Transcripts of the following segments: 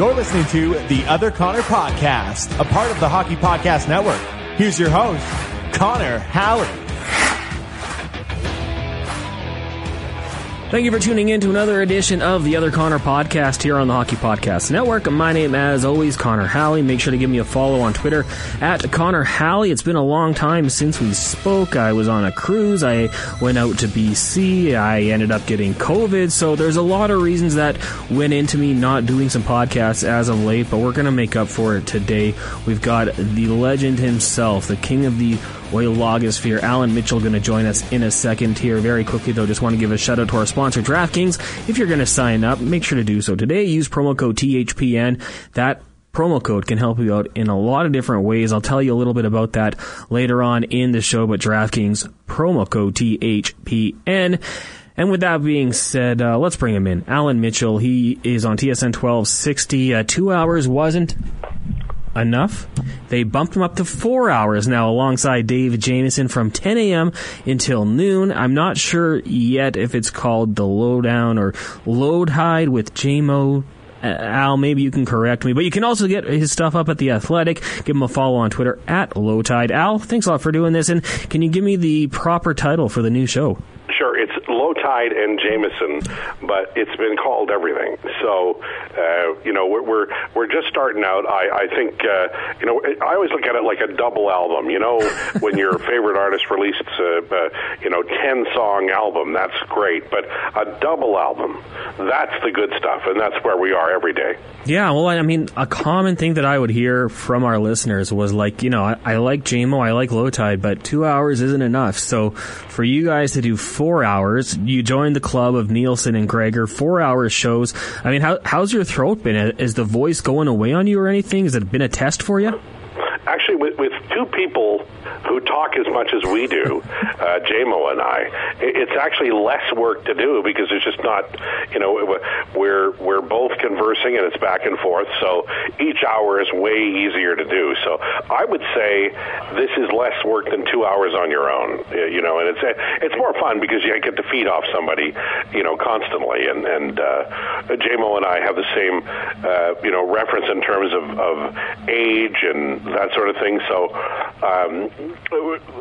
You're listening to the Other Connor Podcast, a part of the Hockey Podcast Network. Here's your host, Connor Halley. Thank you for tuning in to another edition of the Other Connor podcast here on the Hockey Podcast Network. My name, as always, Connor Halley. Make sure to give me a follow on Twitter at Connor Halley. It's been a long time since we spoke. I was on a cruise. I went out to BC. I ended up getting COVID. So there's a lot of reasons that went into me not doing some podcasts as of late, but we're going to make up for it today. We've got the legend himself, the king of the Oil Logosphere. Allan Mitchell going to join us in a second here. Very quickly, though, just want to give a shout out to our sponsor, DraftKings. If you're going to sign up, make sure to do so today. Use promo code THPN. That promo code can help you out in a lot of different ways. I'll tell you a little bit about that later on in the show, but DraftKings promo code THPN. And with that being said, uh, let's bring him in. Allan Mitchell, he is on TSN 1260. Uh, two hours wasn't enough. They bumped him up to four hours now alongside Dave Jameson from 10 a.m. until noon. I'm not sure yet if it's called the lowdown or Lowetide with JMO. Uh, Al, maybe you can correct me, but you can also get his stuff up at the Athletic. Give him a follow on Twitter at Lowetide. Al, thanks a lot for doing this, and can you give me the proper title for the new show? Sure, it's Low Tide and Jameson, but it's been called everything. So, uh, you know, we're, we're we're just starting out. I I think uh, you know I always look at it like a double album. You know, when your favorite artist releases a, a you know ten song album, that's great. But a double album, that's the good stuff, and that's where we are every day. Yeah, well, I mean, a common thing that I would hear from our listeners was like, you know, I, I like JMO, I like Lowetide, but two hours isn't enough. So for you guys to do four hours, you joined the club of Nielsen and Gregor, four hour shows. I mean, how, how's your throat been? Is the voice going away on you or anything? Has it been a test for you? Actually, with, with two people who talk as much as we do, uh, JMO and I, it's actually less work to do because it's just not, you know, we're we're both conversing and it's back and forth. So each hour is way easier to do. So I would say this is less work than two hours on your own, you know, and it's it's more fun because you get to feed off somebody, you know, constantly. And and uh, JMO and I have the same, uh, you know, reference in terms of, of age and that sort of thing. So. Um,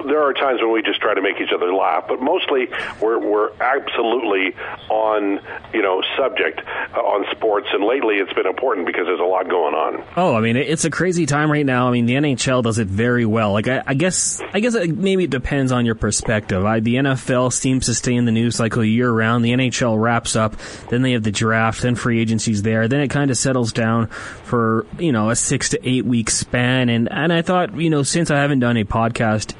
there are times when we just try to make each other laugh, but mostly we're we're absolutely on you know subject uh, on sports, and lately it's been important because there's a lot going on. Oh, I mean it's a crazy time right now. I mean the NHL does it very well. Like I, I guess I guess it, maybe it depends on your perspective. I, the NFL seems to stay in the news cycle year round. The NHL wraps up, then they have the draft, then free agencies there, then it kind of settles down for you know a six to eight week span. And and I thought you know since I haven't done a podcast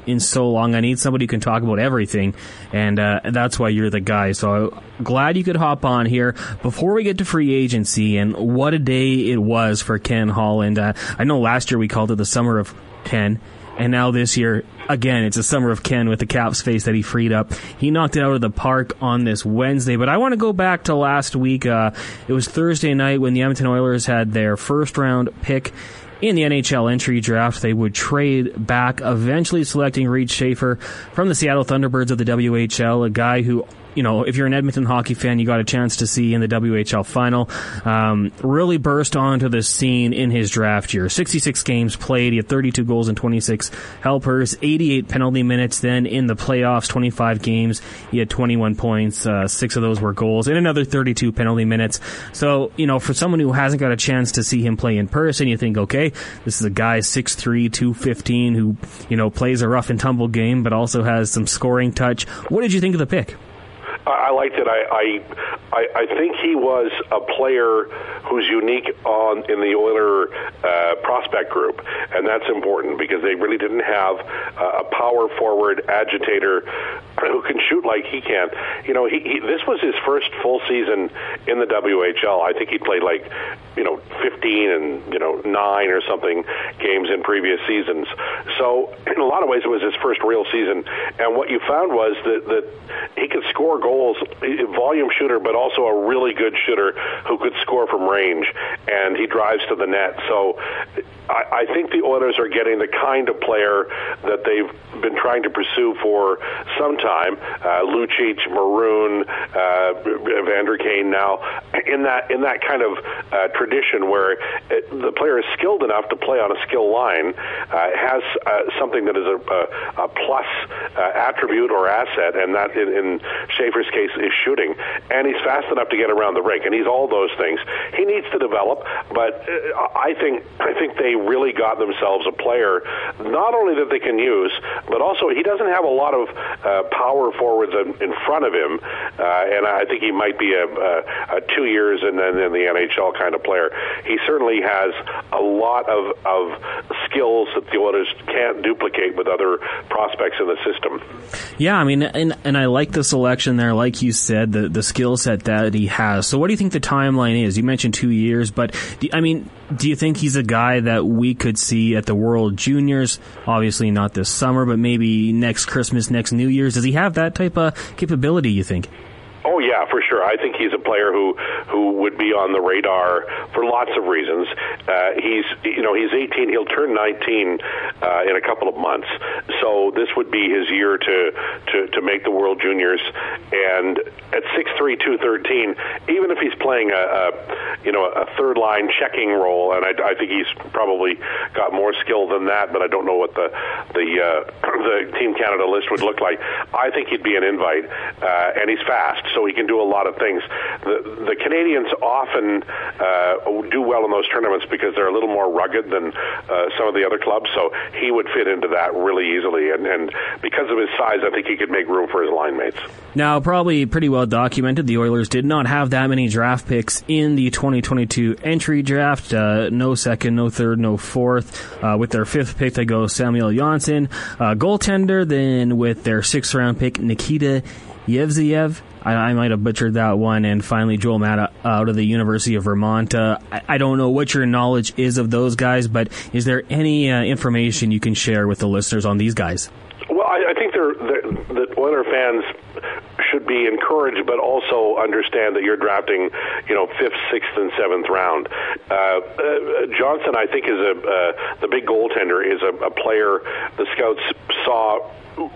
in so long. I need somebody who can talk about everything, and uh, that's why you're the guy. So I'm glad you could hop on here before we get to free agency. And what a day it was for Ken Holland. Uh, I know last year we called it the summer of Ken. And now this year, again, it's a summer of Ken with the cap space that he freed up. He knocked it out of the park on this Wednesday. But I want to go back to last week. Uh, it was Thursday night when the Edmonton Oilers had their first round pick in the NHL entry draft, they would trade back, eventually selecting Reid Schaefer from the Seattle Thunderbirds of the WHL, a guy who you know, if you're an Edmonton hockey fan, you got a chance to see in the WHL final. Um, really burst onto the scene in his draft year. 66 games played. He had 32 goals and 26 helpers, 88 penalty minutes. Then in the playoffs, 25 games, he had 21 points. Uh, six of those were goals and another 32 penalty minutes. So, you know, for someone who hasn't got a chance to see him play in person, you think, okay, this is a guy 6'3", 215 who, you know, plays a rough and tumble game, but also has some scoring touch. What did you think of the pick? I liked it. I, I I think he was a player who's unique on in the Oiler uh, prospect group, and that's important because they really didn't have uh, a power forward agitator who can shoot like he can. You know, he, he this was his first full season in the WHL. I think he played like you know 15 and you know nine or something games in previous seasons. So in a lot of ways, it was his first real season. And what you found was that that he could score goals, volume shooter, but also a really good shooter who could score from range, and he drives to the net. So I, I think the Oilers are getting the kind of player that they've been trying to pursue for some time. Uh, Lucic, Maroon, uh, Vander Kane now in that in that kind of uh, tradition where it, the player is skilled enough to play on a skill line, uh, has uh, something that is a, a, a plus uh, attribute or asset, and that in, in Schaefer's case is shooting, and he's fast enough to get around the rink, and he's all those things. He needs to develop, but uh, I think I think they really got themselves a player not only that they can use, but also he doesn't have a lot of uh, power forwards in, in front of him, uh, and I think he might be a, a, a two years and then in the NHL kind of player. He certainly has a lot of of skills that the Oilers can't duplicate with other prospects in the system. Yeah, I mean, and and I like the selection there, like you said, the the skill set that he has. So, what do you think the timeline is? You mentioned two years, but do, I mean, do you think he's a guy that we could see at the World Juniors? Obviously, not this summer, but maybe next Christmas, next New Year's. Does he have that type of capability? You think? Oh yeah, for sure. I think he's a player who who would be on the radar for lots of reasons. Uh, he's you know he's 18. He'll turn 19 uh, in a couple of months. So this would be his year to to to make the World Juniors. And at 6'3", 213, even if he's playing a, a you know a third line checking role, and I, I think he's probably got more skill than that, but I don't know what the the uh, the Team Canada list would look like. I think he'd be an invite, uh, and he's fast so he can do a lot of things. The, the Canadians often uh, do well in those tournaments because they're a little more rugged than uh, some of the other clubs, so he would fit into that really easily. And, and because of his size, I think he could make room for his line mates. Now, probably pretty well documented, the Oilers did not have that many draft picks in the 2022 entry draft. Uh, no second, no third, no fourth. Uh, with their fifth pick, they go Samuel Jonsson, uh, goaltender. Then with their sixth round pick, Nikita Yevseyev. I, I, might have butchered that one. And finally, Joel Maatta out of the University of Vermont. Uh, I, I, don't know what your knowledge is of those guys, but is there any uh, information you can share with the listeners on these guys? Well, I, I think they're, they're, that Oiler fans should be encouraged, but also understand that you're drafting, you know, fifth, sixth, and seventh round. Uh, uh, Jonsson, I think, is a uh, the big goaltender is a, a player the scouts saw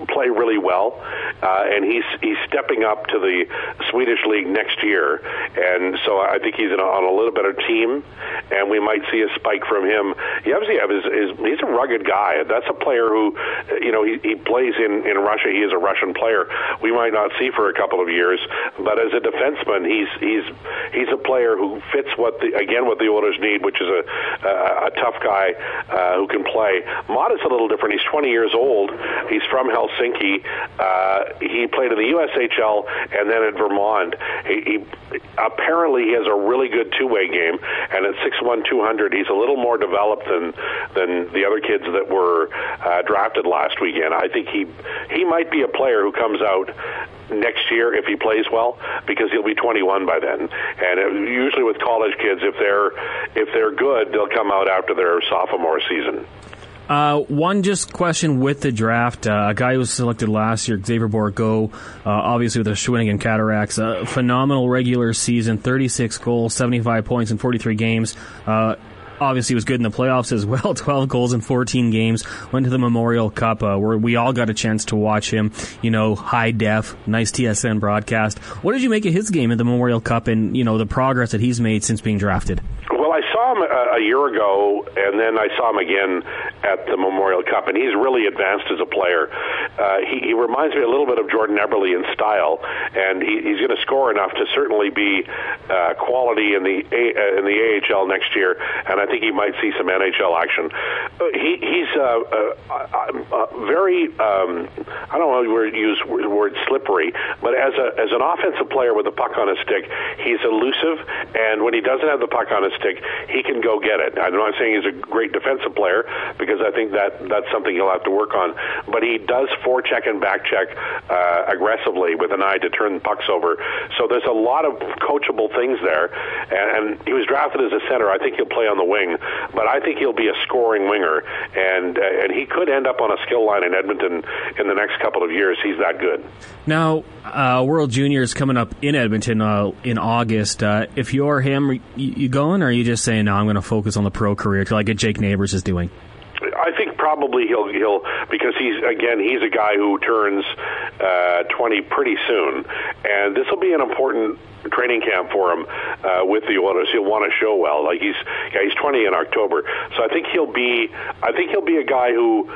play really well, uh, and he's he's stepping up to the Swedish league next year, and so I think he's a, on a little better team, and we might see a spike from him. Yevseyev is, is he's a rugged guy. That's a player who, you know, he, he plays in in Russia. He is a Russian player. We might not see for a couple of years, but as a defenseman, he's he's he's a player who fits what the again what the Oilers need, which is a a, a tough guy uh, who can play. Mott is a little different. He's 20 years old. He's from Helsinki. Uh, he played in the USHL and then at Vermont. He, he apparently he has a really good two-way game, and at six one two hundred, he's a little more developed than than the other kids that were uh, drafted last weekend. I think he he might be a player who comes out next year if he plays well because he'll be 21 by then and it, usually with college kids if they're if they're good they'll come out after their sophomore season uh, one just question with the draft. Uh, a guy who was selected last year, Xavier Bourgault, uh, obviously with the Shawinigan Cataracts, a phenomenal regular season, 36 goals, 75 points in 43 games. Uh, obviously was good in the playoffs as well. 12 goals in 14 games. Went to the Memorial Cup uh, where we all got a chance to watch him. You know, high def, nice TSN broadcast. What did you make of his game at the Memorial Cup and you know the progress that he's made since being drafted? Him a, a year ago, and then I saw him again at the Memorial Cup, and he's really advanced as a player. Uh, he, he reminds me a little bit of Jordan Eberle in style, and he, he's going to score enough to certainly be uh, quality in the a, uh, in the AHL next year, and I think he might see some NHL action. Uh, he, he's uh, uh, uh, very um, I don't know where use the word slippery, but as a as an offensive player with a puck on his stick, he's elusive, and when he doesn't have the puck on his stick, he can go get it. I'm not saying he's a great defensive player because I think that that's something he'll have to work on. But he does forecheck and back check uh, aggressively with an eye to turn pucks over. So there's a lot of coachable things there. And, and he was drafted as a center. I think he'll play on the wing, but I think he'll be a scoring winger, and uh, and he could end up on a skill line in Edmonton in the next couple of years. He's that good. Now, uh, World Juniors coming up in Edmonton uh, in August. Uh, if you're him, you, you going, or are you just saying, no, I'm going to focus on the pro career, like Jake Neighbors is doing? I think probably he'll he'll because he's again he's a guy who turns uh, 20 pretty soon, and this will be an important training camp for him uh, with the Oilers. He'll want to show well. Like he's yeah, he's 20 in October, so I think he'll be I think he'll be a guy who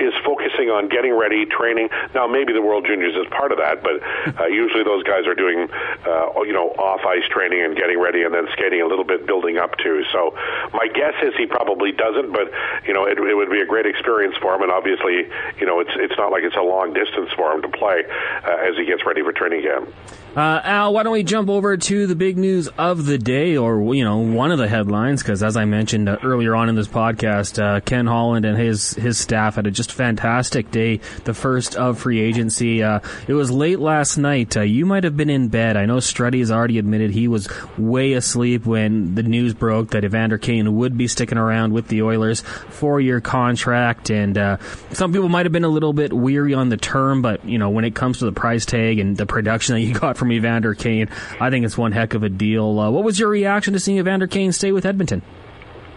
is focusing on getting ready, training. Now maybe the World Juniors is part of that, but uh, usually those guys are doing uh, you know off ice training and getting ready, and then skating a little bit, building up to. So my guess is he probably doesn't, but you know it, it would be a great experience for him, and obviously you know it's it's not like it's a long distance for him to play uh, as he gets ready for training camp. Uh, Al, why don't we jump over to the big news of the day, or you know, one of the headlines? Because as I mentioned uh, earlier on in this podcast, uh, Ken Holland and his his staff had a just fantastic day, the first of free agency. Uh, it was late last night. Uh, you might have been in bed. I know Struddy has already admitted he was way asleep when the news broke that Evander Kane would be sticking around with the Oilers, four year contract, and uh, some people might have been a little bit weary on the term, but you know, when it comes to the price tag and the production that you got from Evander Kane. I think it's one heck of a deal. Uh, what was your reaction to seeing Evander Kane stay with Edmonton?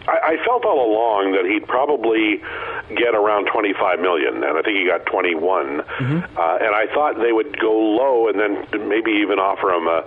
I, I felt all along that he'd probably get around 25 million, and I think he got 21. Mm-hmm. Uh, and I thought they would go low and then maybe even offer him a,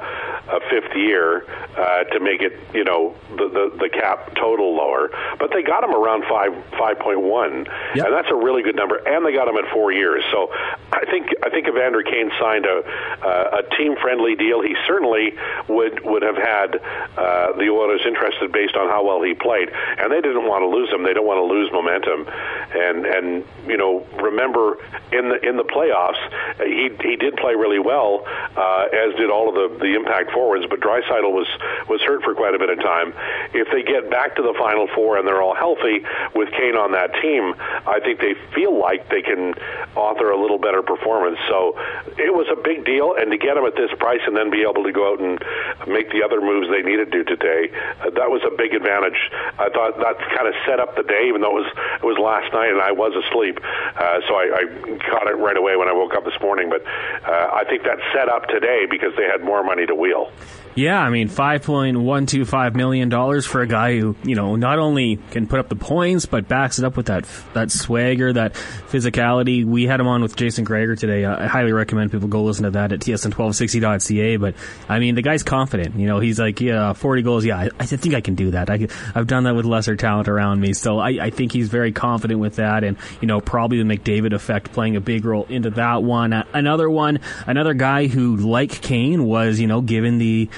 a fifth year uh, to make it, you know, the, the the cap total lower. But they got him around five 5.1, yep. and that's a really good number. And they got him at four years. So I think I think Evander Kane signed a uh, a team friendly deal. He certainly would would have had uh, the Oilers interested based on how well he played, and they didn't want to lose him. They don't want to lose momentum and and you know remember in the in the playoffs he he did play really well uh, as did all of the the impact forwards but Draisaitl was was hurt for quite a bit of time. If they get back to the final four and they're all healthy with Kane on that team I think they feel like they can author a little better performance. So it was a big deal and to get him at this price and then be able to go out and make the other moves they needed to today uh, that was a big advantage. I thought that kind of set up the day even though it was it was last night, and I was asleep, uh, so I, I caught it right away when I woke up this morning. But uh, I think that set up today because they had more money to wheel. Yeah, I mean, $5.125 million for a guy who, you know, not only can put up the points, but backs it up with that that swagger, that physicality. We had him on with Jason Gregor today. I highly recommend people go listen to that at tsn1260.ca. But, I mean, the guy's confident. You know, he's like, yeah, 40 goals. Yeah, I, I think I can do that. I, have done that with lesser talent around me. So I, I, think he's very confident with that. And, you know, probably the McDavid effect playing a big role into that one. Another one, another guy who, like Kane, was, you know, given the,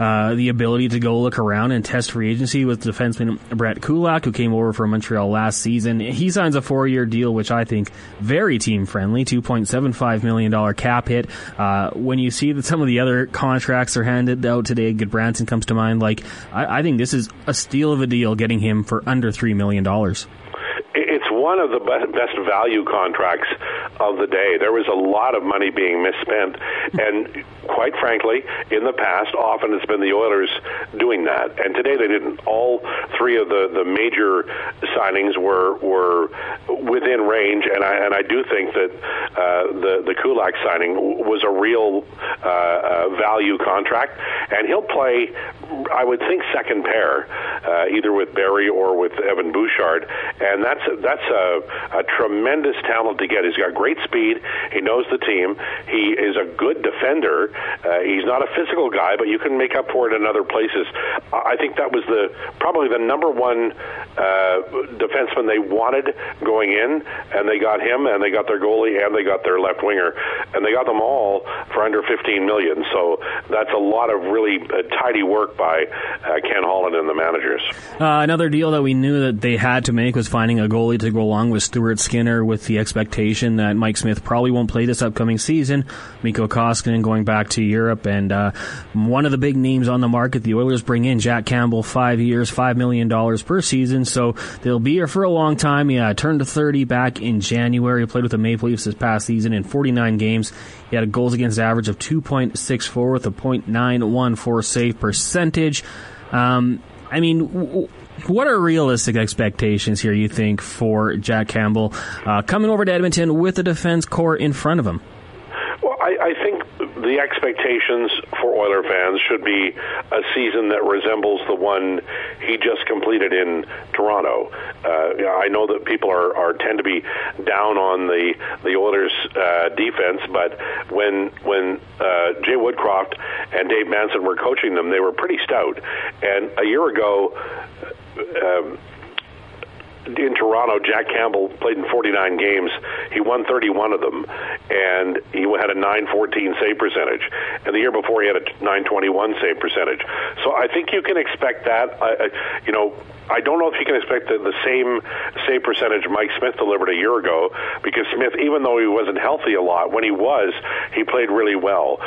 uh, the ability to go look around and test free agency with defenseman Brett Kulak, who came over from Montreal last season. He signs a four-year deal, which I think very team-friendly, $2.75 million cap hit. Uh, when you see that some of the other contracts are handed out today, Gudbranson comes to mind, like, I, I think this is a steal of a deal getting him for under $3 million one of the best value contracts of the day. There was a lot of money being misspent, and quite frankly, in the past, often it's been the Oilers doing that, and today they didn't. All three of the the major signings were were within range, and I and I do think that uh, the the Kulak signing was a real uh, uh, value contract, and he'll play. I would think second pair, uh, either with Barrie or with Evan Bouchard, and that's that's a, a tremendous talent to get. He's got great speed. He knows the team. He is a good defender. Uh, he's not a physical guy, but you can make up for it in other places. I think that was the probably the number one uh, defenseman they wanted going in, and they got him, and they got their goalie, and they got their left winger, and they got them all for under 15 million. So that's a lot of really uh, tidy work by uh, Ken Holland and the managers. Uh, another deal that we knew that they had to make was finding a goalie to go comfortable along with Stuart Skinner with the expectation that Mike Smith probably won't play this upcoming season. Mikko Koskinen going back to Europe, and uh, one of the big names on the market, the Oilers bring in Jack Campbell, five years, $5 million per season, so they'll be here for a long time. Yeah, turned to 30 back in January, He played with the Maple Leafs this past season in 49 games. He had a goals against average of 2.64 with a .914 save percentage. Um, I mean, what are realistic expectations here, you think, for Jack Campbell uh, coming over to Edmonton with the defense core in front of him? Well, I, I think the expectations for Oiler fans should be a season that resembles the one he just completed in Toronto. Uh, I know that people are, are tend to be down on the the Oilers' uh, defense, but when when uh, Jay Woodcroft and Dave Manson were coaching them, they were pretty stout. And a year ago. Um, in Toronto, Jack Campbell played in 49 games. He won 31 of them, and he had a 914 save percentage. And the year before, he had a 921 save percentage. So I think you can expect that. Uh, you know, I don't know if you can expect the, the same save percentage Mike Smith delivered a year ago because Smith, even though he wasn't healthy a lot, when he was, he played really well.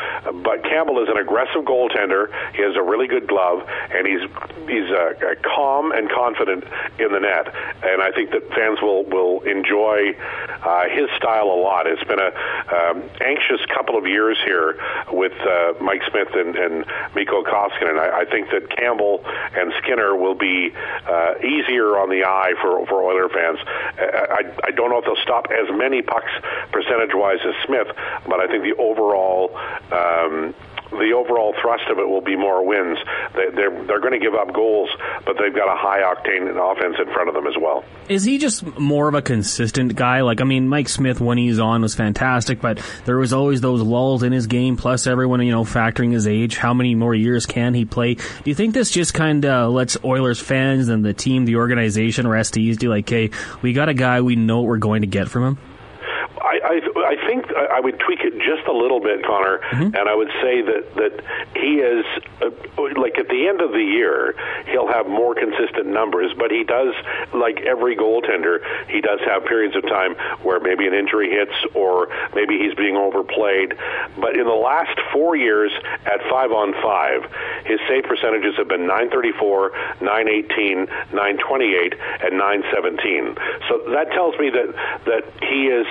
But Campbell is an aggressive goaltender. He has a really good glove, and he's he's uh, calm and confident in the net. And I think that fans will will enjoy uh, his style a lot. It's been a um, anxious couple of years here with uh, Mike Smith and, and Mikko Koskinen. I, I think that Campbell and Skinner will be uh, easier on the eye for for Oiler fans. I, I don't know if they'll stop as many pucks percentage wise as Smith, but I think the overall. Um, the overall thrust of it will be more wins. They, they're they're going to give up goals, but they've got a high octane offense in front of them as well. Is he just more of a consistent guy? Like, I mean, Mike Smith when he's on was fantastic, but there was always those lulls in his game. Plus, everyone you know factoring his age, how many more years can he play? Do you think this just kind of lets Oilers fans and the team, the organization, rest easy? Like, hey, we got a guy, we know what we're going to get from him. I, I, I think I would tweak it just a little bit, Connor, mm-hmm. and I would say that that he is uh, like at the end of the year he'll have more consistent numbers, but he does like every goaltender he does have periods of time where maybe an injury hits or maybe he's being overplayed. But in the last four years at five on five, his save percentages have been 934, 918, 928, and 917. So that tells me that that he is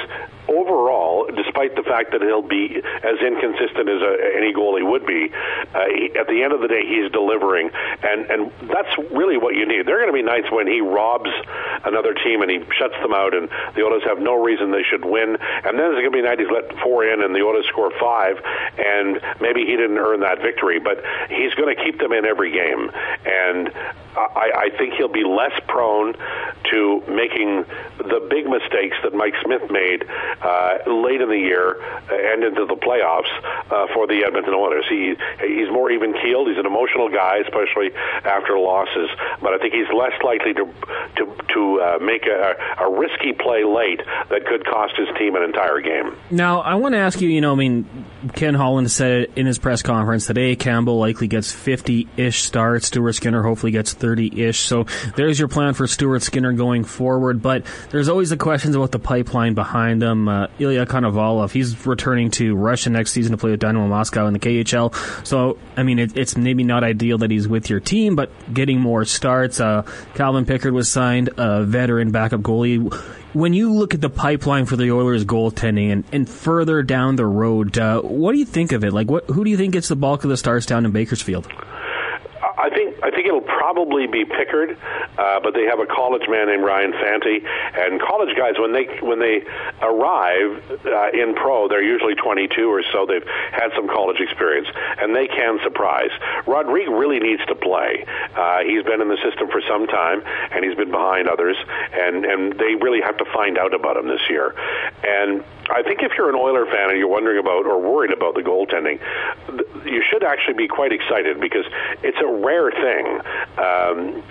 overall, despite the fact that he'll be as inconsistent as a, any goalie would be, uh, he, at the end of the day, he's delivering, and and that's really what you need. There are going to be nights when he robs another team and he shuts them out, and the Oilers have no reason they should win. And then there's going to be a night he's let four in, and the Oilers score five, and maybe he didn't earn that victory, but he's going to keep them in every game, and I, I think he'll be less prone to making the big mistakes that Mike Smith made uh, late in the year and into the playoffs uh, for the Edmonton Oilers. He he's more even keeled. He's an emotional guy, especially after losses. But I think he's less likely to to to uh, make a, a risky play late that could cost his team an entire game. Now, I want to ask you. You know, I mean, Ken Holland said in his press conference today, Campbell likely gets 50-ish starts. Stuart Skinner hopefully gets 30-ish. So there's your plan for Stuart Skinner going forward. But there's always the questions about the pipeline behind them uh, Ilya Konovalov. He's returning to Russia next season to play with Dynamo Moscow in the KHL. So, I mean, it, it's maybe not ideal that he's with your team, but getting more starts. Uh, Calvin Pickard was signed, a veteran backup goalie. When you look at the pipeline for the Oilers' goaltending and, and further down the road, uh, what do you think of it? Like, what who do you think gets the bulk of the starts down in Bakersfield? I think I think it'll probably be Pickard, uh, but they have a college man named Ryan Fanti, and college guys when they when they arrive uh, in pro, they're usually 22 or so. They've had some college experience, and they can surprise. Rodrigue really needs to play. Uh, he's been in the system for some time, and he's been behind others, and and they really have to find out about him this year. And I think if you're an Oiler fan and you're wondering about or worried about the goaltending, you should actually be quite excited because it's a rare thing. Um,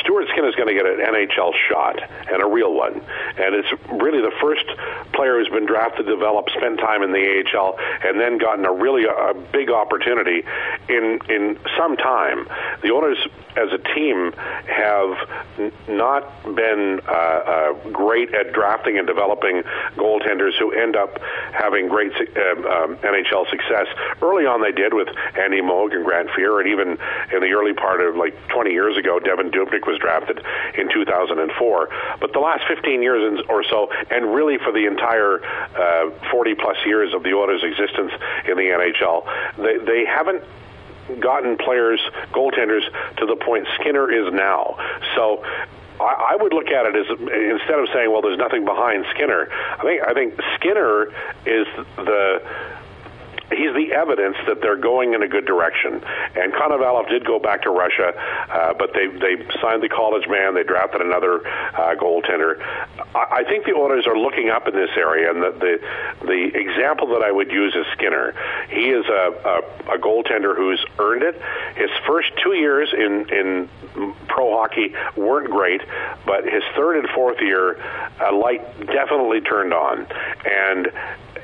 Stuart Skinner is going to get an NHL shot and a real one, and it's really the first player who's been drafted, developed, spent time in the AHL, and then gotten a really a big opportunity in in some time. The owners, as a team, have not been uh, uh, great at drafting and developing goaltenders who end up having great uh, um, NHL success. Early on, they did with Andy Moog and Grant Fuhr, and even in the early part of like 20 years ago, Devan Dubnyk was drafted in 2004. But the last 15 years or so, and really for the entire uh, 40 plus years of the Oilers' existence in the NHL, they, they haven't gotten players, goaltenders, to the point Skinner is now. So I would look at it as instead of saying, "Well, there's nothing behind Skinner." I think I think Skinner is the he's the evidence that they're going in a good direction. And Konovalov did go back to Russia, uh, but they they signed the college man. They drafted another uh, goaltender. I, I think the Oilers are looking up in this area, and the, the the example that I would use is Skinner. He is a, a, a goaltender who's earned it. His first two years in in pro hockey weren't great, but his third and fourth year, a light definitely turned on, and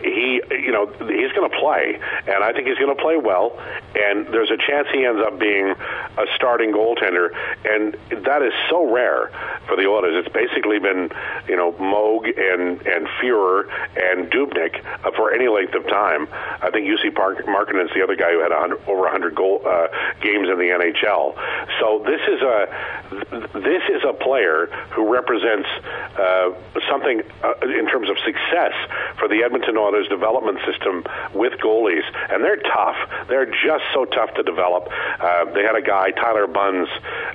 he, you know, he's going to play, and I think he's going to play well. And there's a chance he ends up being a starting goaltender, and that is so rare for the Oilers. It's basically been, you know, Moog and and Fuhr and Dubnyk uh, for any length of time. I think Jussi Markkanen is the other guy who had 100, over 100 goal uh, games in the NHL. So this is a this is a player who represents uh, something uh, in terms of success for the Edmonton Oilers Oilers development system with goalies, and they're tough. They're just so tough to develop. Uh, they had a guy, Tyler Bunz,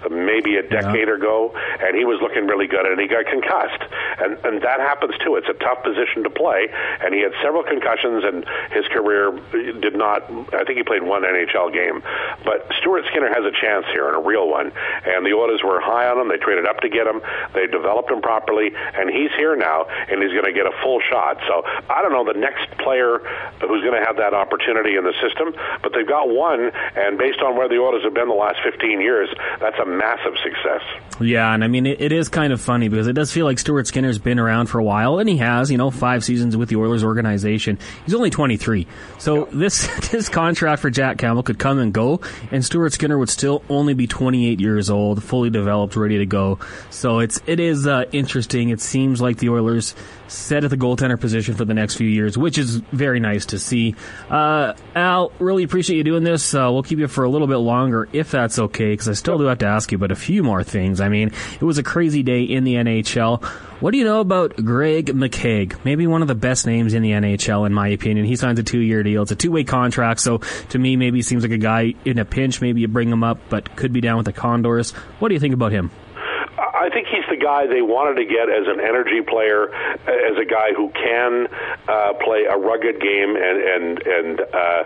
maybe a decade yeah. ago, and he was looking really good, and he got concussed, and and that happens too. It's a tough position to play, and he had several concussions, and his career did not. I think he played one NHL game, but Stuart Skinner has a chance here and a real one, and the Oilers were high on him. They traded up to get him. They developed him properly, and he's here now, and he's going to get a full shot. So I don't know the next player who's going to have that opportunity in the system, but they've got one, and based on where the Oilers have been the last 15 years, that's a massive success. Yeah, and I mean, it, it is kind of funny because it does feel like Stuart Skinner's been around for a while, and he has, you know, five seasons with the Oilers organization. He's only 23. So yeah. this, this contract for Jack Campbell could come and go, and Stuart Skinner would still only be 28 years old, fully developed, ready to go. So it's, it is uh, interesting. It seems like the Oilers set at the goaltender position for the next few years, which is very nice to see. Uh, Al, really appreciate you doing this. Uh, we'll keep you for a little bit longer if that's okay, because I still do have to ask you about a few more things. I mean, it was a crazy day in the NHL. What do you know about Greg McKegg? Maybe one of the best names in the NHL, in my opinion. He signs a two-year deal. It's a two-way contract, so to me, maybe seems like a guy in a pinch. Maybe you bring him up, but could be down with the Condors. What do you think about him? I think he's the guy they wanted to get as an energy player, as a guy who can uh, play a rugged game and and and uh,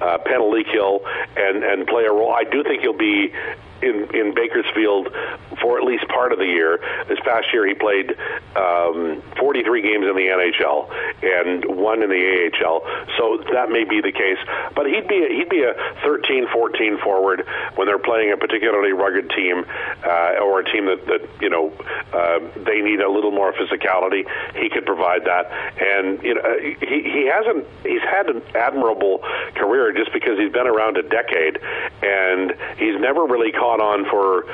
uh, penalty kill and and play a role. I do think he'll be in in Bakersfield for at least part of the year. This past year, he played um, 43 games in the NHL and one in the AHL. So that may be the case. But he'd be a, he'd be a 13, 14 forward when they're playing a particularly rugged team uh, or a team that that you know uh, they need a little more physicality. He could provide that, and you know he he hasn't he's had an admirable career just because he's been around a decade, and he's never really caught on for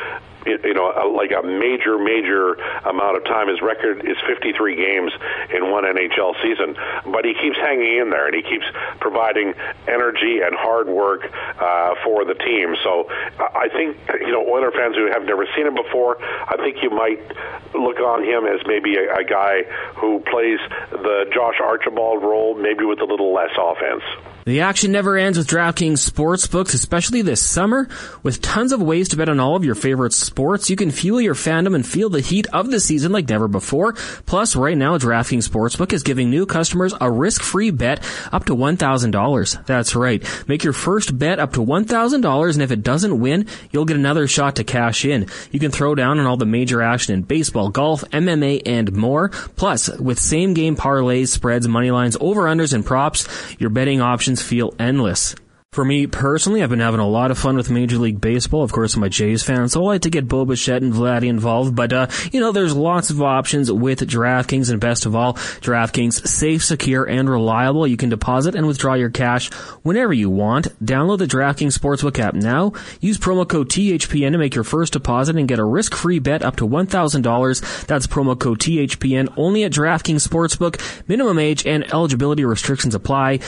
you know, like a major, major amount of time. His record is 53 games in one NHL season, but he keeps hanging in there and he keeps providing energy and hard work uh, for the team. So I think, you know, Oiler fans who have never seen him before, I think you might look on him as maybe a, a guy who plays the Josh Archibald role, maybe with a little less offense. The action never ends with DraftKings Sportsbooks, especially this summer. With tons of ways to bet on all of your favorite sports, you can fuel your fandom and feel the heat of the season like never before. Plus, right now, DraftKings Sportsbook is giving new customers a risk-free bet up to $1,000. That's right. Make your first bet up to $1,000, and if it doesn't win, you'll get another shot to cash in. You can throw down on all the major action in baseball, golf, MMA, and more. Plus, with same-game parlays, spreads, money lines, over-unders, and props, your betting options feel endless. For me personally, I've been having a lot of fun with Major League Baseball. Of course, I'm a Jays fan, so I like to get Bo Bichette and Vladdy involved. But, uh, you know, there's lots of options with DraftKings, and best of all, DraftKings safe, secure, and reliable. You can deposit and withdraw your cash whenever you want. Download the DraftKings Sportsbook app now. Use promo code THPN to make your first deposit and get a risk-free bet up to $1,000. That's promo code THPN only at DraftKings Sportsbook. Minimum age and eligibility restrictions apply.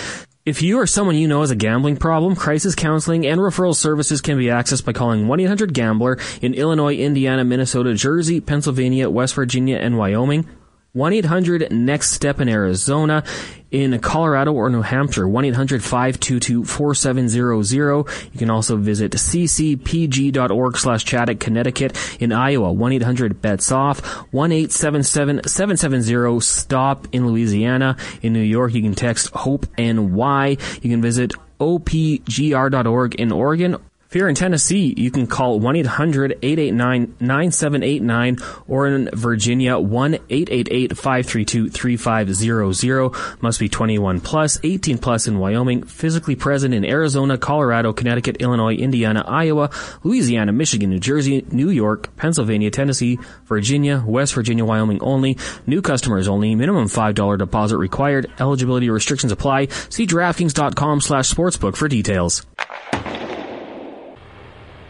If you or someone you know has a gambling problem, crisis counseling and referral services can be accessed by calling 1-800-GAMBLER in Illinois, Indiana, Minnesota, Jersey, Pennsylvania, West Virginia, and Wyoming. 1-800-NEXT-STEP in Arizona, in Colorado or New Hampshire, 1-800-522-4700. You can also visit ccpg.org slash chat at Connecticut. In Iowa, 1-800-BETS-OFF, 1-877-770-STOP in Louisiana. In New York, you can text HOPE NY. You can visit opgr.org in Oregon if you're in Tennessee, you can call 1-800-889-9789 or in Virginia, 1-888-532-3500. Must be 21 plus, 18 plus in Wyoming, physically present in Arizona, Colorado, Connecticut, Illinois, Indiana, Iowa, Louisiana, Michigan, New Jersey, New York, Pennsylvania, Tennessee, Virginia, West Virginia, Wyoming only. New customers only. Minimum $5 deposit required. Eligibility restrictions apply. See DraftKings.com slash sportsbook for details.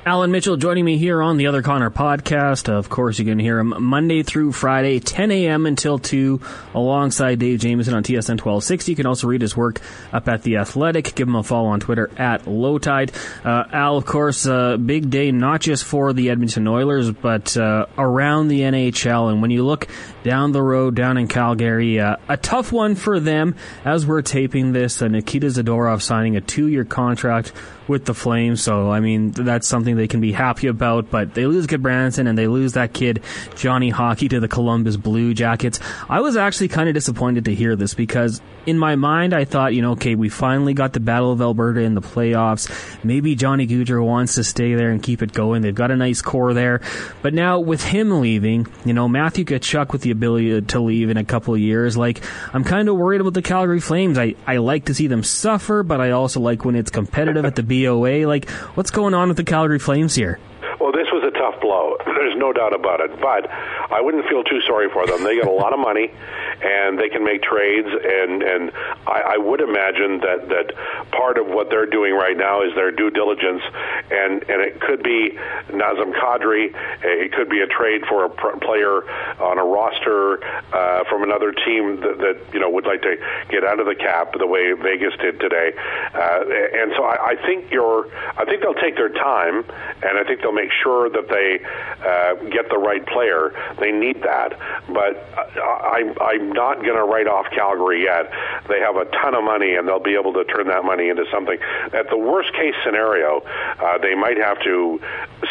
Allan Mitchell joining me here on the Other Connor podcast. Of course, you can hear him Monday through Friday, 10 a.m. until 2, alongside Dave Jameson on TSN 1260. You can also read his work up at The Athletic. Give him a follow on Twitter at Lowetide. Uh, Al, of course, uh, big day not just for the Edmonton Oilers, but uh, around the NHL. And when you look down the road, down in Calgary, uh, a tough one for them as we're taping this. Uh, Nikita Zadorov signing a two-year contract with the Flames. So, I mean, that's something they can be happy about. But they lose Gudbranson and they lose that kid, Johnny Hockey, to the Columbus Blue Jackets. I was actually kind of disappointed to hear this because in my mind, I thought, you know, okay, we finally got the Battle of Alberta in the playoffs. Maybe Johnny Gaudreau wants to stay there and keep it going. They've got a nice core there. But now with him leaving, you know, Matthew Tkachuk with the ability to leave in a couple of years, like, I'm kind of worried about the Calgary Flames. I, I like to see them suffer, but I also like when it's competitive at the BOA. Like, what's going on with the Calgary Flames here? Well, this was a tough blow. There's no doubt about it. But I wouldn't feel too sorry for them. They get a lot of money, and they can make trades. And and I, I would imagine that that part of what they're doing right now is their due diligence, and and it could be Nazem Kadri. It could be a trade for a pr- player on a roster uh, from another team that, that you know would like to get out of the cap the way Vegas did today. Uh, and so I, I think you're. I think they'll take their time, and I think they'll make sure that they uh, get the right player. They need that, but I, I'm not going to write off Calgary yet. They have a ton of money, and they'll be able to turn that money into something. At the worst case scenario, uh, they might have to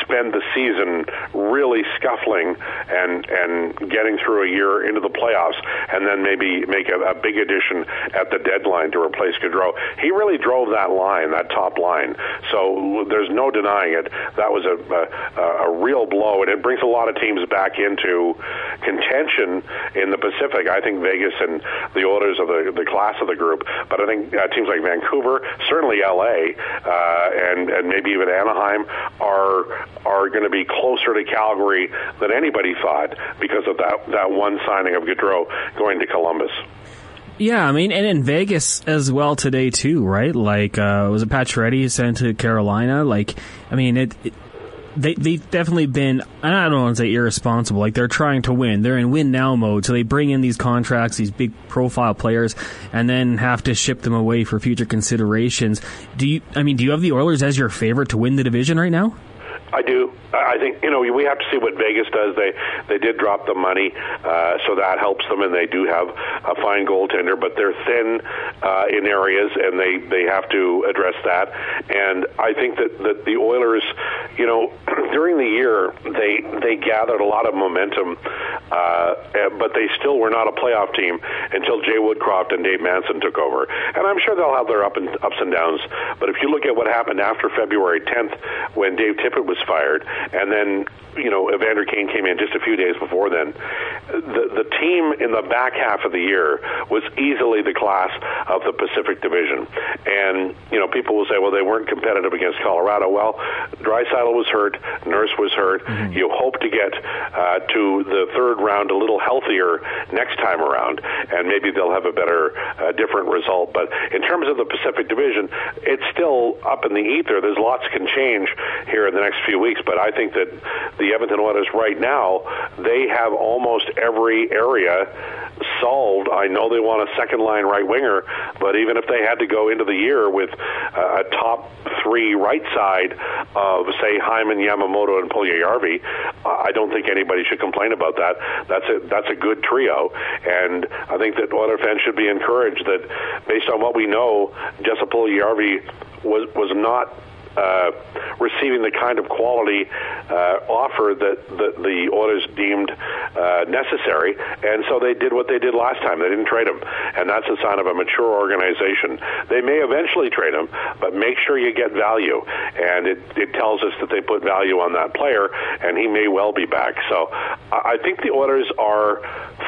spend the season really scuffling and and getting through a year into the playoffs, and then maybe make a, a big addition at the deadline to replace Gaudreau. He really drove that line, that top line. So there's no denying it. That was a, a, a real blow, and it brings a lot of teams back into contention in the Pacific. I think Vegas and the Oilers are the, the class of the group, but I think uh, teams like Vancouver, certainly LA, uh, and and maybe even Anaheim are are going to be closer to Calgary than anybody thought because of that that one signing of Gaudreau going to Columbus. Yeah, I mean, and in Vegas as well today too, right? Like, uh, was it Pacioretty sent to Carolina? Like, I mean, it, it they they've definitely been I don't want to say irresponsible. Like they're trying to win. They're in win now mode. So they bring in these contracts, these big profile players, and then have to ship them away for future considerations. Do you? I mean, do you have the Oilers as your favorite to win the division right now? I do. I think you know we have to see what Vegas does. They they did drop the money, uh, so that helps them, and they do have a fine goaltender, but they're thin uh, in areas, and they they have to address that. And I think that that the Oilers, you know, during the year they they gathered a lot of momentum, uh, but they still were not a playoff team until Jay Woodcroft and Dave Manson took over. And I'm sure they'll have their up and ups and downs. But if you look at what happened after February 10th, when Dave Tippett was fired, and then you know, Evander Kane came in just a few days before then. The the team in the back half of the year was easily the class of the Pacific Division, and you know, people will say, well, they weren't competitive against Colorado. Well, Draisaitl was hurt, Nurse was hurt. Mm-hmm. You hope to get uh, to the third round a little healthier next time around, and maybe they'll have a better, uh, different result. But in terms of the Pacific Division, it's still up in the ether. There's lots can change here in the next few weeks, but I think that the Edmonton Oilers right now, they have almost every area solved. I know they want a second line right winger, but even if they had to go into the year with a top three right side of, say, Hyman, Yamamoto, and Puljujarvi, I don't think anybody should complain about that. That's a that's a good trio, and I think that Oiler fans should be encouraged that based on what we know, Jesse Puljujarvi was was not uh, receiving the kind of quality uh, offer that the, the Oilers deemed uh, necessary, and so they did what they did last time. They didn't trade him, and that's a sign of a mature organization. They may eventually trade him, but make sure you get value, and it, it tells us that they put value on that player, and he may well be back. So I think the Oilers are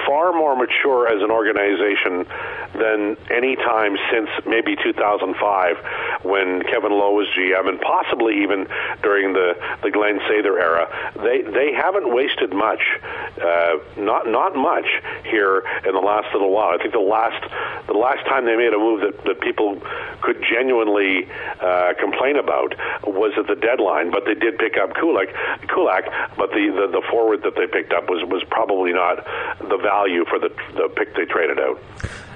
far more mature as an organization than any time since maybe 2005 when Kevin Lowe was GM and possibly even during the the Glen Sather era. They they haven't wasted much, uh, not not much here in the last little while. I think the last the last time they made a move that, that people could genuinely uh, complain about was at the deadline, but they did pick up Kulak, Kulak but the, the the forward that they picked up was was probably not the value for the the pick they traded out.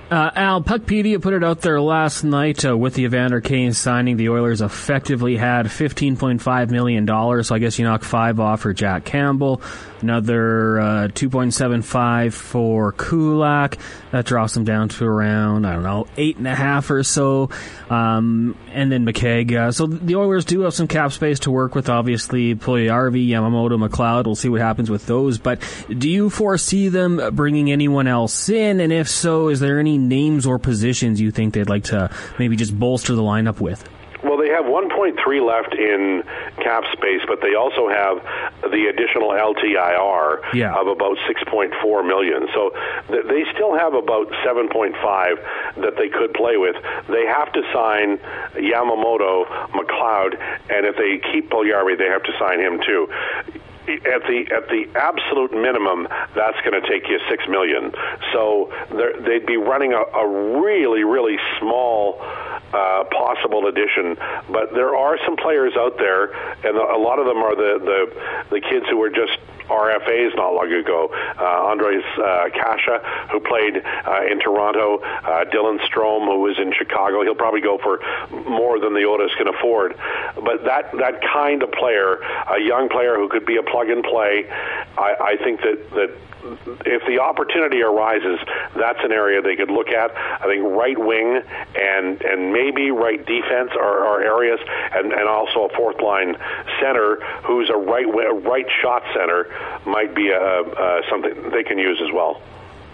Uh, Al, Puckpedia put it out there last night uh, with the Evander Kane signing. The Oilers effectively had $15.5 million, so I guess you knock five off for Jack Campbell. Another uh, 2.75 for Kulak. That drops them down to around, I don't know, eight and a half or so. Um, and then McKegg. Uh, so the Oilers do have some cap space to work with, obviously. Puljujarvi, Yamamoto, McLeod. We'll see what happens with those. But do you foresee them bringing anyone else in? And if so, is there any names or positions you think they'd like to maybe just bolster the lineup with? Well, they have 1.3 left in cap space, but they also have the additional LTIR yeah. of about 6.4 million. So th- they still have about 7.5 that they could play with. They have to sign Yamamoto, McLeod, and if they keep Puljujarvi, they have to sign him too at the at the absolute minimum, that's going to take you six million. So they'd be running a, a really really small uh, possible addition. But there are some players out there, and a lot of them are the the, the kids who are just RFAs not long ago. Uh, Ondrej uh, Kase, who played uh, in Toronto, uh, Dylan Strome, who was in Chicago. He'll probably go for more than the Oilers can afford. But that that kind of player, a young player who could be a plug and play, I, I think that that if the opportunity arises, that's an area they could look at. I think right wing and and maybe right defense are, are areas, and, and also a fourth line center who's a right a right shot center might be a, a something they can use as well.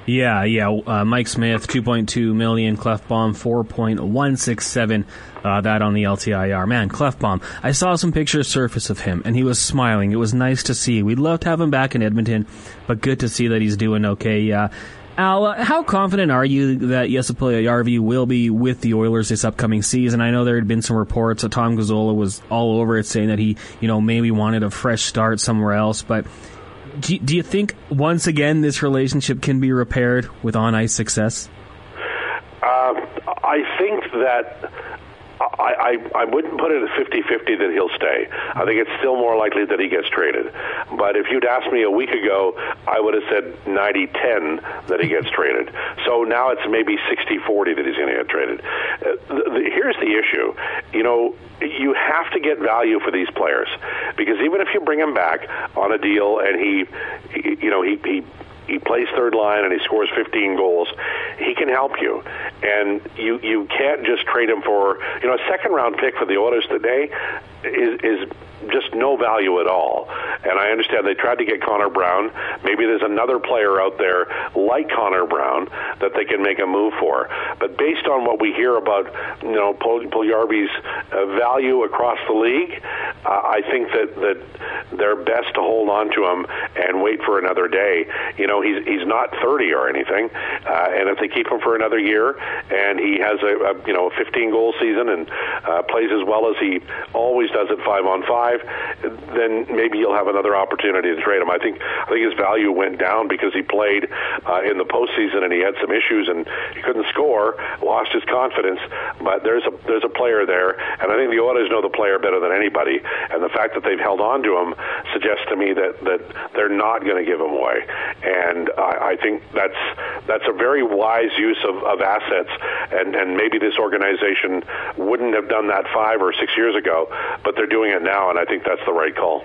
Yeah, yeah. Uh, Mike Smith, 2.2 million. Klefbom, 4.167. Uh, that on the LTIR. Man, Klefbom. I saw some pictures surface of him, and he was smiling. It was nice to see. We'd love to have him back in Edmonton, but good to see that he's doing okay. Uh, Al, uh, how confident are you that Jesse Puljujarvi will be with the Oilers this upcoming season? I know there had been some reports that Tom Gazzola was all over it, saying that he, you know, maybe wanted a fresh start somewhere else, but do, do you think once again this relationship can be repaired with on ice success? Uh, I think that I, I, I wouldn't put it at 50-50 that he'll stay. I think it's still more likely that he gets traded. But if you'd asked me a week ago, I would have said 90-10 that he gets traded. So now it's maybe 60-40 that he's going to get traded. Uh, the, the, here's the issue. You know, you have to get value for these players because even if you bring him back on a deal and he, he you know, he, he he plays third line and he scores 15 goals, he can help you. And you you can't just trade him for you know a second round pick for the Oilers today is is just no value at all. And I understand they tried to get Connor Brown. Maybe there's another player out there like Connor Brown that they can make a move for. But based on what we hear about, you know, Puljujarvi's uh, value across the league, uh, I think that that they're best to hold on to him and wait for another day. You know, he's he's not 30 or anything, uh, and if they keep him for another year and he has a, a you know a 15 goal season and uh, plays as well as he always does at five on five, then maybe you'll have another opportunity to trade him. I think I think his value went down because he played uh, in the postseason and he had some issues and he couldn't score, lost his confidence. But there's a there's a player there, and I think the Oilers know the player better than anybody. And the fact that they've held on to him suggests to me that that they're not going to give him away. And I, I think that's that's a very wise use of, of assets. And and maybe this organization wouldn't have done that five or six years ago, but they're doing it now, and I think that's the right call.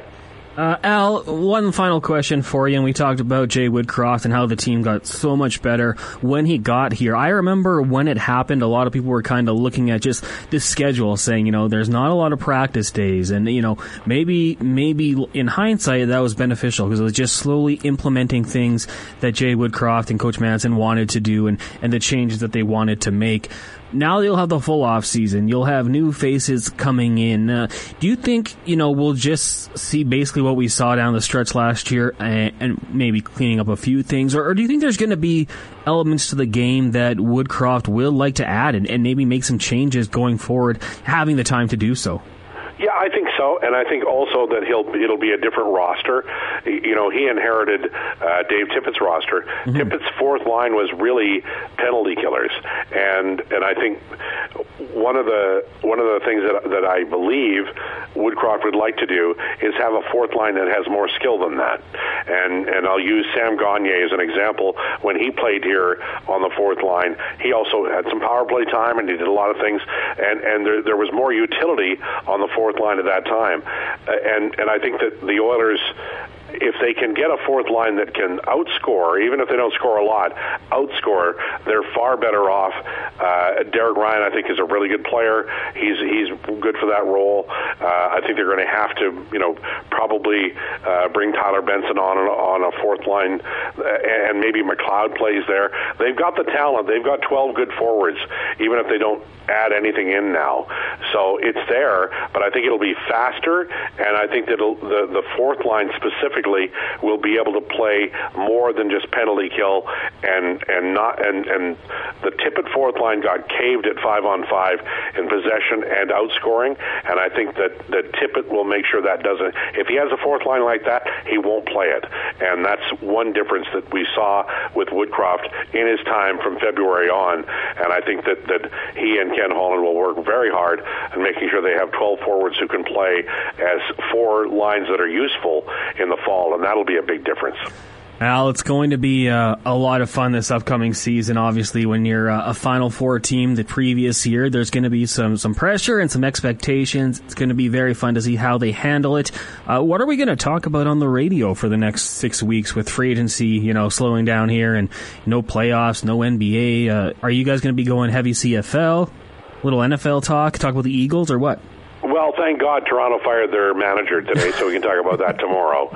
Uh, Al, one final question for you. And we talked about Jay Woodcroft and how the team got so much better when he got here. I remember when it happened, a lot of people were kind of looking at just the schedule, saying, you know, there's not a lot of practice days, and you know, maybe maybe in hindsight that was beneficial because it was just slowly implementing things that Jay Woodcroft and Coach Manson wanted to do, and and the changes that they wanted to make now you'll have the full off season. You'll have new faces coming in. Uh, do you think you know we'll just see basically what we saw down the stretch last year, and, and maybe cleaning up a few things, or, or do you think there's going to be elements to the game that Woodcroft will like to add and, and maybe make some changes going forward, having the time to do so? Yeah, I think so, and I think also that he'll it'll be a different roster. You know, he inherited uh, Dave Tippett's roster. Mm-hmm. Tippett's fourth line was really penalty killers, and and I think one of the one of the things that that I believe Woodcroft would like to do is have a fourth line that has more skill than that. And and I'll use Sam Gagner as an example. When he played here on the fourth line, he also had some power play time and he did a lot of things. And and there there was more utility on the fourth line at that time. Uh, and and I think that the Oilers if they can get a fourth line that can outscore, even if they don't score a lot, outscore, they're far better off. Uh, Derek Ryan, I think, is a really good player. He's he's good for that role. Uh, I think they're going to have to, you know, probably uh, bring Tyler Benson on on a fourth line, uh, and maybe McLeod plays there. They've got the talent. They've got 12 good forwards, even if they don't add anything in now. So it's there, but I think it'll be faster, and I think that the the fourth line specifically will be able to play more than just penalty kill, and and not and and the Tippett fourth line got caved at five on five in possession and outscoring, and I think that that Tippett will make sure that doesn't. If he has a fourth line like that, he won't play it, and that's one difference that we saw with Woodcroft in his time from February on, and I think that that he and Ken Holland will work very hard in making sure they have 12 forwards who can play as four lines that are useful in the fall, and that'll be a big difference. Al, it's going to be uh, a lot of fun this upcoming season. Obviously, when you're uh, a Final Four team the previous year, there's going to be some some pressure and some expectations. It's going to be very fun to see how they handle it. Uh, what are we going to talk about on the radio for the next six weeks with free agency, you know, slowing down here and no playoffs, no NBA? Uh, are you guys going to be going heavy CFL? Little NFL talk? Talk about the Eagles or what? Well, thank God Toronto fired their manager today, so we can talk about that tomorrow.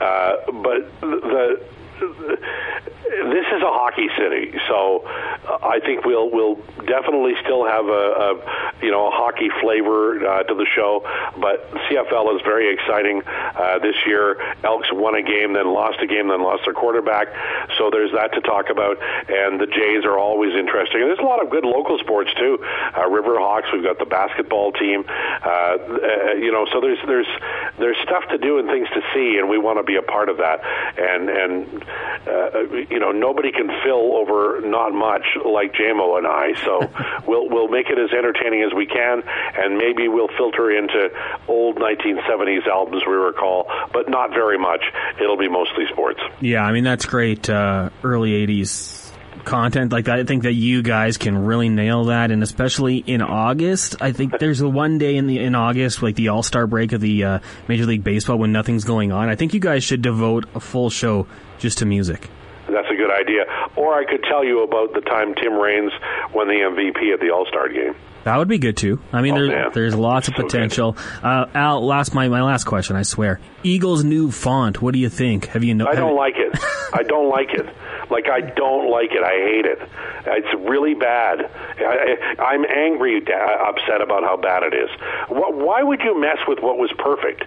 Uh, but the, the this is a hockey city, so uh, I think we'll we'll definitely still have a, a you know a hockey flavor uh, to the show. But CFL is very exciting uh, this year. Elks won a game, then lost a game, then lost their quarterback. So there's that to talk about. And the Jays are always interesting. And there's a lot of good local sports too. Uh, River Hawks. We've got the basketball team. Uh, uh, you know, so there's there's there's stuff to do and things to see, and we want to be a part of that. And and uh, you know, nobody can fill over not much like JMO and I. So we'll we'll make it as entertaining as we can, and maybe we'll filter into old 1970s albums we recall, but not very much. It'll be mostly sports. Yeah, I mean that's great. Uh, early 80s content like that. I think that you guys can really nail that, and especially in August. I think there's a one day in the in August, like the All Star break of the uh, Major League Baseball, when nothing's going on. I think you guys should devote a full show just to music. That's a good idea. Or I could tell you about the time Tim Raines won the MVP at the All Star game. That would be good too. I mean, Oh, there's, there's lots of So potential. Uh, Al, last my my last question. I swear, Eagles' new font. What do you think? Have you know? I don't like it. I don't like it. Like I don't like it. I hate it. It's really bad. I, I'm angry, upset about how bad it is. Wh- Why would you mess with what was perfect?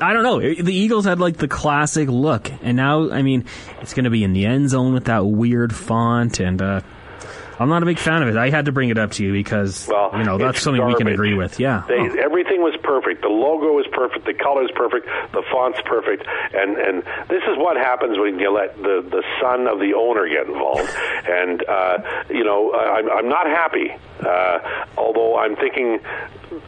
I don't know. The Eagles had like the classic look, and now I mean, it's going to be in the end zone with that weird font, and uh, I'm not a big fan of it. I had to bring it up to you because Well, you know that's something we can agree with. Yeah. They, Oh. Everything was perfect. The logo was perfect. The color is perfect. The font's perfect. And and this is what happens when you let the the son of the owner get involved. And uh, you know, I'm I'm not happy. Uh, although I'm thinking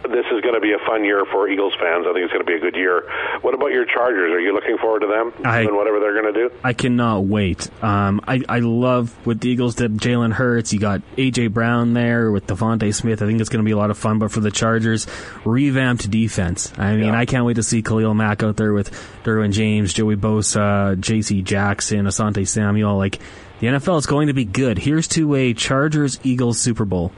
this is going to be a fun year for Eagles fans. I think it's going to be a good year. What about your Chargers? Are you looking forward to them I- and whatever they're going to do? I cannot wait. Um, I, I love what the Eagles did. Jalen Hurts, got AJ Brown there with DeVonta Smith. I think it's going to be a lot of fun. But for the Chargers, revamped defense. I mean, Yeah. I can't wait to see Khalil Mack out there with Derwin James, Joey Bosa, J.C. Jackson, Asante Samuel. Like the NFL is going to be good. Here's to a Chargers Eagles Super Bowl.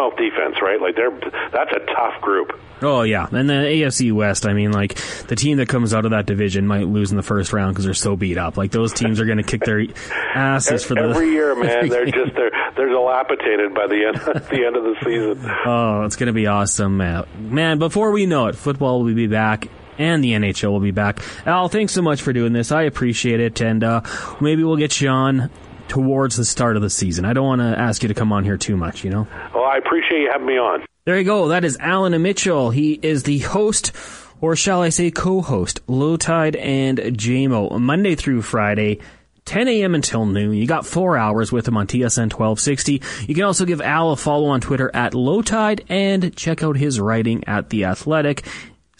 Well, it's smash mouth defense, right? Like they're that's a tough group. Oh yeah, and the AFC West. I mean, like the team that comes out of that division might lose in the first round because they're so beat up. Like those teams are going to kick their asses for the every year, man. They're just they're they're dilapidated by the end the end of the season. Oh, it's going to be awesome, man. Man, before we know it, football will be back. And the NHL will be back. Al, thanks so much for doing this. I appreciate it. And uh, maybe we'll get you on towards the start of the season. I don't want to ask you to come on here too much, you know? Well, I appreciate you having me on. There you go. That is Allan Mitchell. He is the host, or shall I say co-host, Lowetide and JMO, Monday through Friday. 10 a.m. until noon. You got four hours with him on TSN 1260. You can also give Al a follow on Twitter at Lowetide and check out his writing at The Athletic.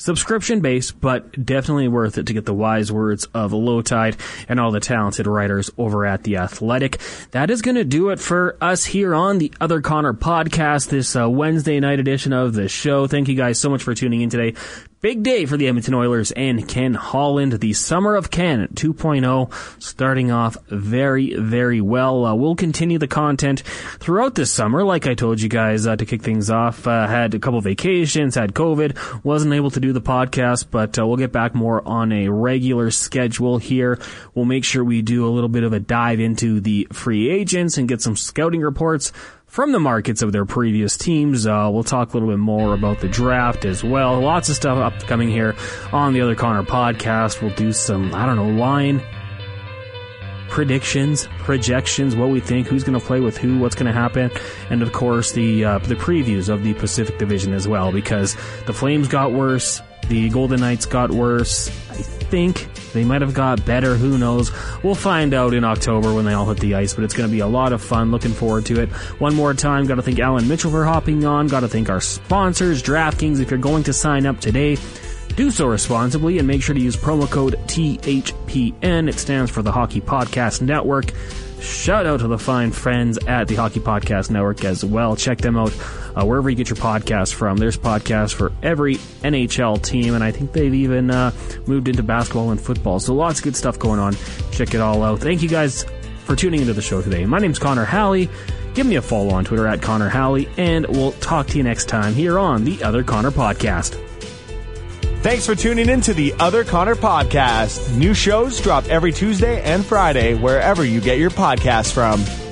Subscription based, but definitely worth it to get the wise words of Lowetide and all the talented writers over at The Athletic. That is going to do it for us here on the Other Connor podcast, this uh, Wednesday night edition of the show. Thank you guys so much for tuning in today. Big day for the Edmonton Oilers and Ken Holland. The Summer of Ken 2.0 starting off very, very well. Uh, we'll continue the content throughout this summer. Like I told you guys uh, to kick things off, uh, had a couple vacations, had COVID, wasn't able to do the podcast, but uh, we'll get back more on a regular schedule here. We'll make sure we do a little bit of a dive into the free agents and get some scouting reports from the markets of their previous teams. Uh, we'll talk a little bit more about the draft as well. Lots of stuff upcoming here on the Other Connor podcast. We'll do some, I don't know, line predictions, projections, what we think, who's going to play with who, what's going to happen, and of course the uh, the previews of the Pacific Division as well. Because the Flames got worse, the Golden Knights got worse. I think they might have got better. Who knows? We'll find out in October when they all hit the ice. But it's going to be a lot of fun. Looking forward to it. One more time, got to thank Allan Mitchell for hopping on. Got to thank our sponsors, DraftKings. If you're going to sign up today. Do so responsibly and make sure to use promo code THPN. It stands for the Hockey Podcast Network. Shout out to the fine friends at the Hockey Podcast Network as well. Check them out uh, wherever you get your podcasts from. There's podcasts for every NHL team, and I think they've even uh, moved into basketball and football. So lots of good stuff going on. Check it all out. Thank you guys for tuning into the show today. My name's Connor Halley. Give me a follow on Twitter at Connor Halley, and we'll talk to you next time here on the Other Connor Podcast. Thanks for tuning in to the Other Connor podcast. New shows drop every Tuesday and Friday wherever you get your podcasts from.